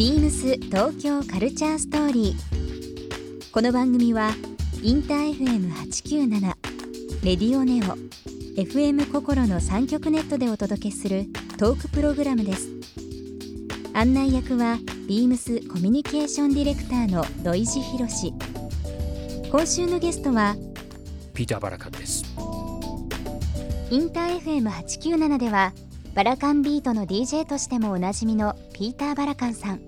ビームス東京カルチャーストーリー。この番組はインター FM897 レディオネオ FM 心の3極ネットでお届けするトークプログラムです。案内役はビームスコミュニケーションディレクターの土井博志今週のゲストはピーター・バラカンです。インター FM897 ではバラカンビートの DJ としてもおなじみのピーター・バラカンさん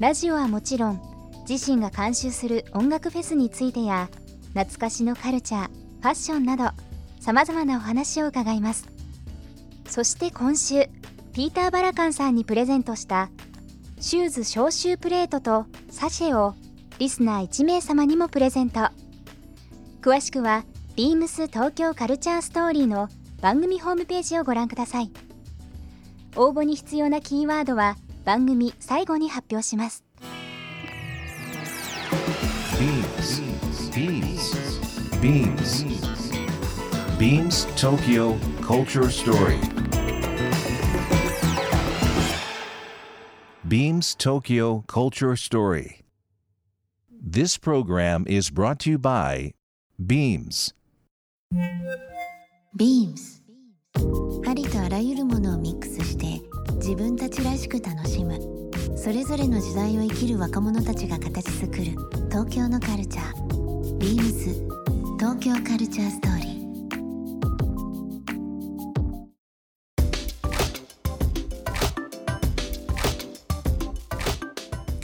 ラジオはもちろん自身が監修する音楽フェスについてや懐かしのカルチャーファッションなどさまざまなお話を伺います。そして今週ピーター・バラカンさんにプレゼントしたシューズ消臭プレートとサシェをリスナー1名様にもプレゼント。詳しくはビームス東京カルチャーストーリーの番組ホームページをご覧ください。応募に必要なキーワードは番組最後に発表します BeamsBeamsBeams Beams Tokyo Culture Story Beams Tokyo Culture Story This program is brought to you by Beams ビームスありとあらゆるものを自分たちらしく楽しむ。それぞれの時代を生きる若者たちが形作る。東京のカルチャー。ビームス東京カルチャーストーリー。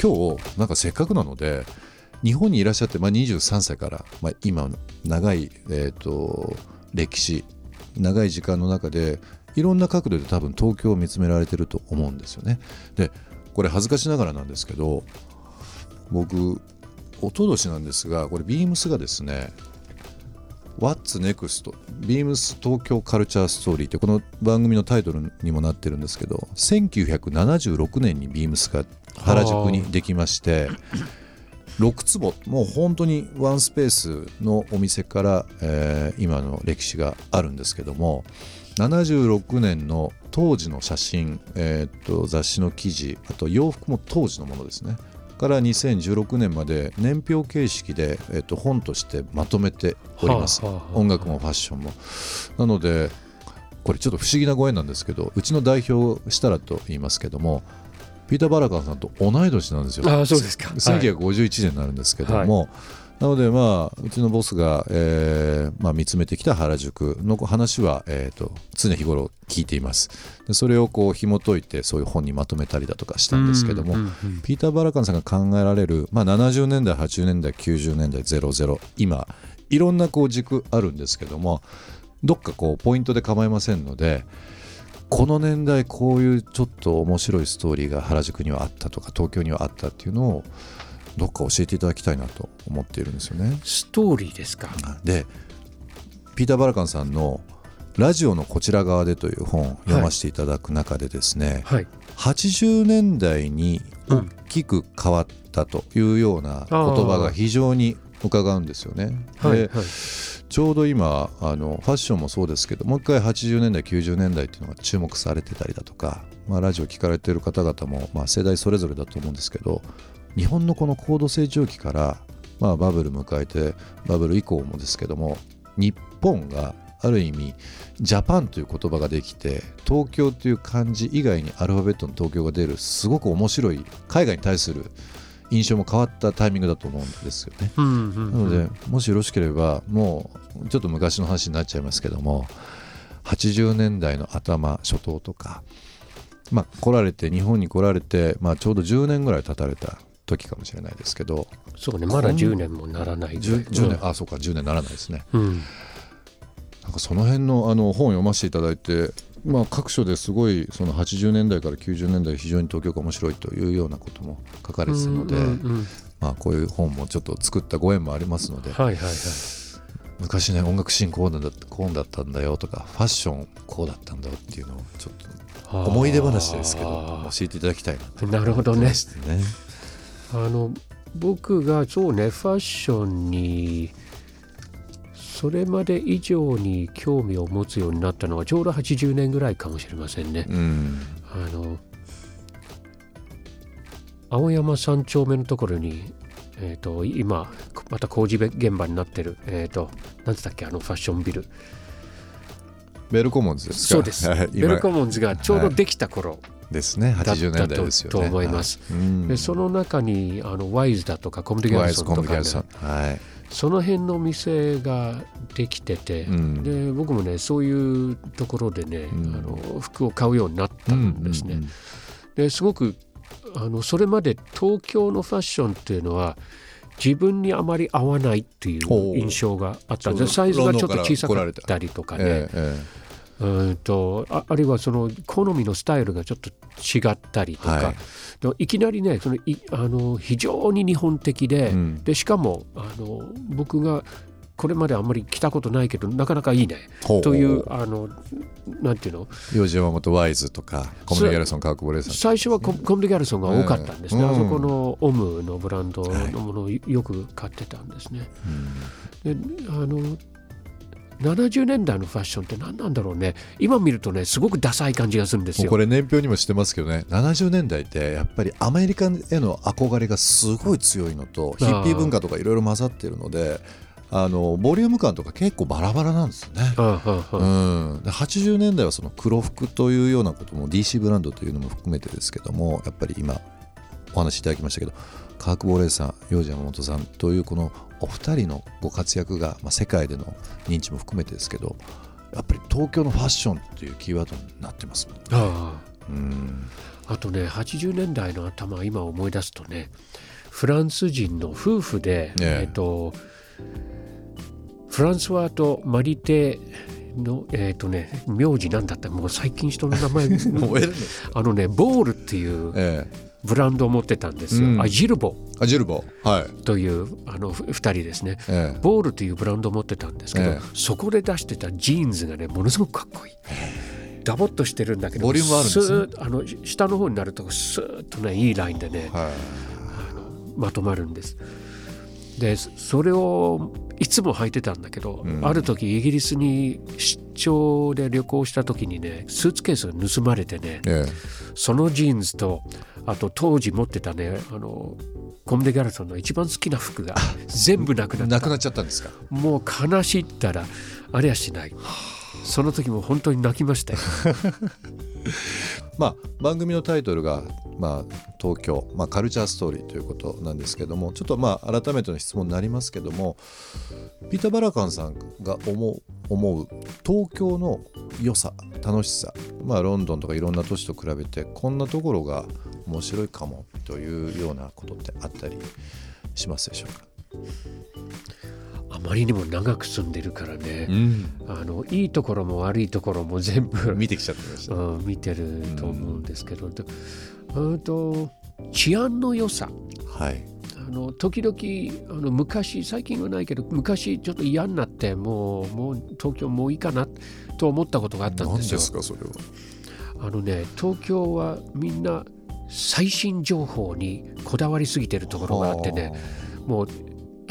今日なんかせっかくなので日本にいらっしゃって、まあ、23歳から、まあ、今の長い、えー、と歴史長い時間の中でいろんな角度で多分東京を見つめられてると思うんですよね。でこれ恥ずかしながらなんですけど僕おととしなんですがこれビームスがですね What's Next? ビームス東京カルチャーストーリーってこの番組のタイトルにもなってるんですけど1976年にビームスが原宿にできまして6坪もう本当にワンスペースのお店から、えー今の歴史があるんですけども76年の当時の写真、えーっと雑誌の記事あと洋服も当時のものですね。から2016年まで年表形式で、えーっと本としてまとめております、音楽もファッションも。なのでこれちょっと不思議なご縁なんですけどうちの代表設楽と言いますけどもピーター・バラカンさんと同い年なんですよ。ああそうですか。はい1951年になるんですけども、なのでまあうちのボスが、えーまあ、見つめてきた原宿の話は、えー、と常日頃聞いています。でそれをこう紐解いてそういう本にまとめたりだとかしたんですけども、ピーター・バラカンさんが考えられる、まあ、70年代80年代90年代00今いろんなこう軸あるんですけどもどっかこうポイントで構いませんのでこの年代こういうちょっと面白いストーリーが原宿にはあったとか東京にはあったっていうのをどっか教えていただきたいなと思っているんですよね。ストーリーですか？でピーター・バラカンさんの「ラジオのこちら側で」という本を読ませていただく中でですね、はい。80年代に大きく変わったというような言葉が非常に伺うんですよね。ではい。はい。ちょうど今あのファッションもそうですけどもう一回80年代90年代っていうのが注目されてたりだとか、まあ、ラジオ聞かれてる方々も、まあ、世代それぞれだと思うんですけど日本のこの高度成長期から、まあ、バブル迎えてバブル以降もですけども日本がある意味ジャパンという言葉ができて東京という漢字以外にアルファベットの東京が出るすごく面白い海外に対する印象も変わったタイミングだと思うんですよね。うんうんなので、もしよろしければ、もうちょっと昔の話になっちゃいますけども、80年代の頭、初頭とか、まあ、来られて、日本に来られて、まあ、ちょうど10年ぐらい経たれた時かもしれないですけど、そうねまだ10年もならないぐらい。10, 10年、あ、そうか、10年ならないですね。うん。なんかその辺のあの本を読ませていただいて、まあ、各所ですごいその80年代から90年代非常に東京が面白いというようなことも書かれてたので、うんうんうん。まあ、こういう本もちょっと作ったご縁もありますので、はいはいはい。昔ね音楽シーンこうだったこうだったんだよとかファッションこうだったんだよっていうのをちょっと思い出話ですけどあ教えていただきたいななるほどねあの僕がそうねファッションにそれまで以上に興味を持つようになったのはちょうど80年ぐらいかもしれませんね。うん。あの青山三丁目のところに、えー、と今また工事現場になってる、えー、と何つったっけあのファッションビル。ベルコモンズですか？そうです。はい。ベルコモンズがちょうどできた頃ですね。だっ80年代ですよね。と思います、はい。うん。でその中にあのワイズだとかコムディギャルソンとか、ね、はい。その辺の店ができてて、うん。で僕もねそういうところでね、うん。あの服を買うようになったんですね。うんうんですごくあのそれまで東京のファッションっていうのは自分にあまり合わないっていう印象があったでサイズがちょっと小さかったたりとかね、うんとああるいはその好みのスタイルがちょっと違ったりとか、はい。いきなりねそのいあの非常に日本的で,、うん。でしかもあの僕がこれまであんまり着たことないけどなかなかいいね。というあのなんていうの？洋治山本ワイズとかコムディギャルソン川久保玲さん。最初はココムディギャルソンが多かったんですね、うん。あそこのオムのブランドのものをよく買ってたんですね。であの70年代のファッションって何なんだろうね。今見るとねすごくダサい感じがするんですよ。これ年表にもしてますけどね。70年代ってやっぱりアメリカへの憧れがすごい強いのとヒッピー文化とかいろいろ混ざってるのであのボリューム感とか結構バラバラなんですよね。うん、で80年代はその黒服というようなことも DC ブランドというのも含めてですけどもやっぱり今お話しいただきましたけど川久保玲さん洋治山本さんというこのお二人のご活躍が、まあ、世界での認知も含めてですけどやっぱり東京のファッションっていうキーワードになってます。もんね。あ。うん。ああとね80年代の頭今思い出すとねフランス人の夫婦で、ええ。えっとフランソワとマリテのえっ、とね名字なんだった。もう最近人の名前 あのねボールっていうえブランドを持ってたんですよ、うん。あジルボー。えアジルボー。はい、というあのふ二人ですね。ええ。ボールというブランドを持ってたんですけど、ええ。そこで出してたジーンズがねものすごくかっこいい。ダボっとしてるんだけどボリュームあるんですね。あの下の方になるとスーッとねいいラインでねはい。まとまるんです。でそれをいつも履いてたんだけど、うん。ある時イギリスに出張で旅行した時にねスーツケースが盗まれてねえそのジーンズとあと当時持ってたねあのコムデ・ギャルソンの一番好きな服が全部なくなった。えなくなっちゃったんですか？もう悲しいったらありゃしない。その時も本当に泣きましたよ。まあ、番組のタイトルが、まあ、東京、まあ、カルチャーストーリーということなんですけどもちょっとまあ改めての質問になりますけどもピーター・バラカンさんが思う思う東京の良さ楽しさ、まあ、ロンドンとかいろんな都市と比べてこんなところが面白いかもというようなことってあったりしますでしょうか、あまりにも長く住んでるからね、ん、あのいいところも悪いところも全部見てきちゃってました、うん見てると思うんですけど、でうんと治安の良さ。はい。あの時々あの昔最近はないけど昔ちょっと嫌になってもうもう東京もういいかなと思ったことがあったん何ですよ。ですかそれは。あのね東京はみんな最新情報にこだわりすぎてるところがあってねもう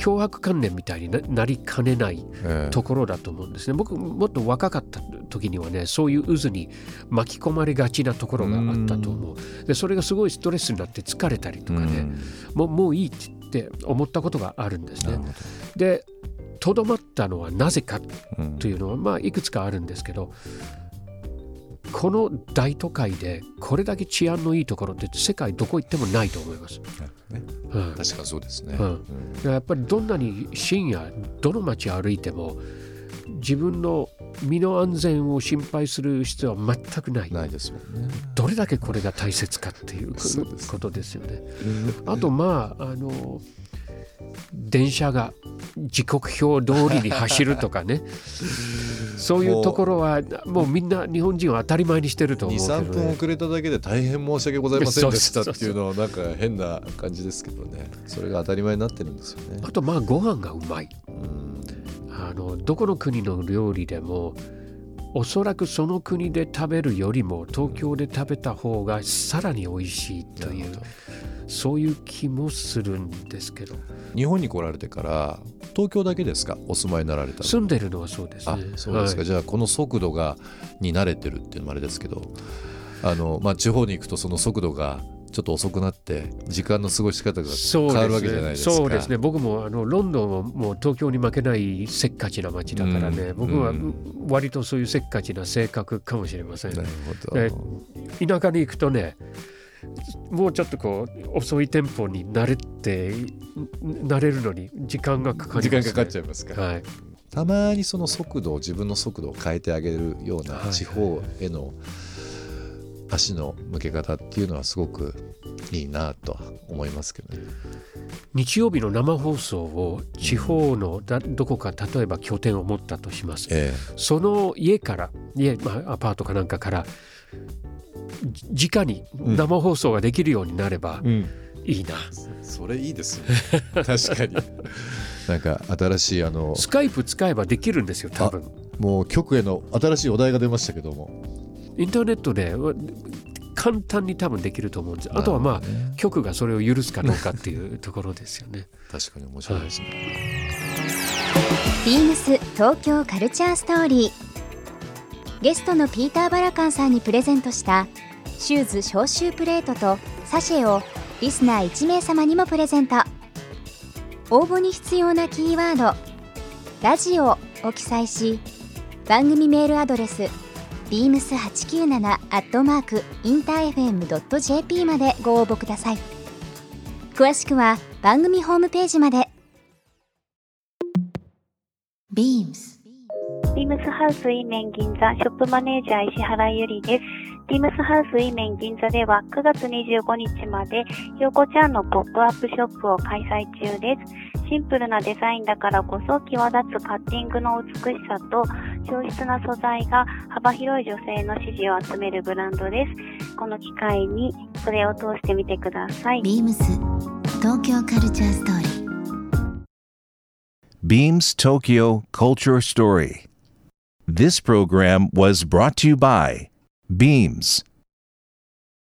脅迫観念みたいにななりかねないええところだと思うんですね。僕もっと若かった時にはねそういう渦に巻き込まれがちなところがあったと思う。でそれがすごいストレスになって疲れたりとかね、もうもういいって思ったことがあるんですね。でとどまったのはなぜかというのはまあいくつかあるんですけどこの大都会でこれだけ治安のいいところって世界どこ行ってもないと思います。ねうん。確かそうですね、うん。うん。やっぱりどんなに深夜どの街歩いても自分の身の安全を心配する必要は全くない。ないですもんね。どれだけこれが大切かっていうことですよね。あとまああの電車が時刻表通りに走るとかね。そういうところはもうみんな日本人は当たり前にしてると思うけど、23ね、分遅れただけで大変申し訳ございませんでしたっていうのはなんか変な感じですけどね。それが当たり前になってるんですよね。あとまあご飯がうまい。うん。あのどこの国の料理でもおそらくその国で食べるよりも東京で食べた方がさらに美味しいという。なるほどそういう気もするんですけど。日本に来られてから東京だけですか？お住まいになられたの。住んでるのはそうですあね。そうですか、はい。じゃあこの速度がに慣れてるっていうのもあれですけどあの、まあ、地方に行くとその速度がちょっと遅くなって時間の過ごし方が変わるわけじゃないですか。そうですね。僕もあのロンドンはもう東京に負けないせっかちな街だからね、うん。僕はうん。割とそういうせっかちな性格かもしれません、なるほえど、田舎に行くとねもうちょっとこう遅いテンポに慣れて慣れるのに時間がかかります、ね、時間かかっちゃいますか。ら、はい、たまにその速度を自分の速度を変えてあげるようない。地方への足の向け方っていうのはすごくいいなとは思いますけどね。日曜日の生放送を地方のだどこか例えば拠点を持ったとします。えその家から家、まあ、アパートかなんかからじ直に生放送ができるようになればえいいな、それいいですね。確かに。なんか新しいあのスカイプ使えばできるんですよ多分もう局への新しいお題が出ましたけども。インターネットでわ簡単に多分でききると思うんですあとはまあね局がそれを許すかどうかっていうところですよね確かに面白いですね。ビームス東京カルチャーストーリーゲストのピーター・バラカンさんにプレゼントしたシューズ消臭プレートとサシェをリスナー1名様にもプレゼント。応募に必要なキーワード「ラジオ」を記載し番組メールアドレス beams897 アットマークインター FM.jp までご応募ください。詳しくは番組ホームページまで。beams ビームスハウスイーメン銀座ショップマネージャー石原ゆりです。ビームスハウスイーメン銀座では9月25日までひよこちゃんのポップアップショップを開催中です。シンプルなデザインだからこそ際立つカッティングの美しさと上質な素材が幅広い女性の支持を集めるブランドです。この機会にそれを通してみてください。beams 東京カルチャーストーリー Beams Tokyo Culture Story. This program was brought to you by Beams.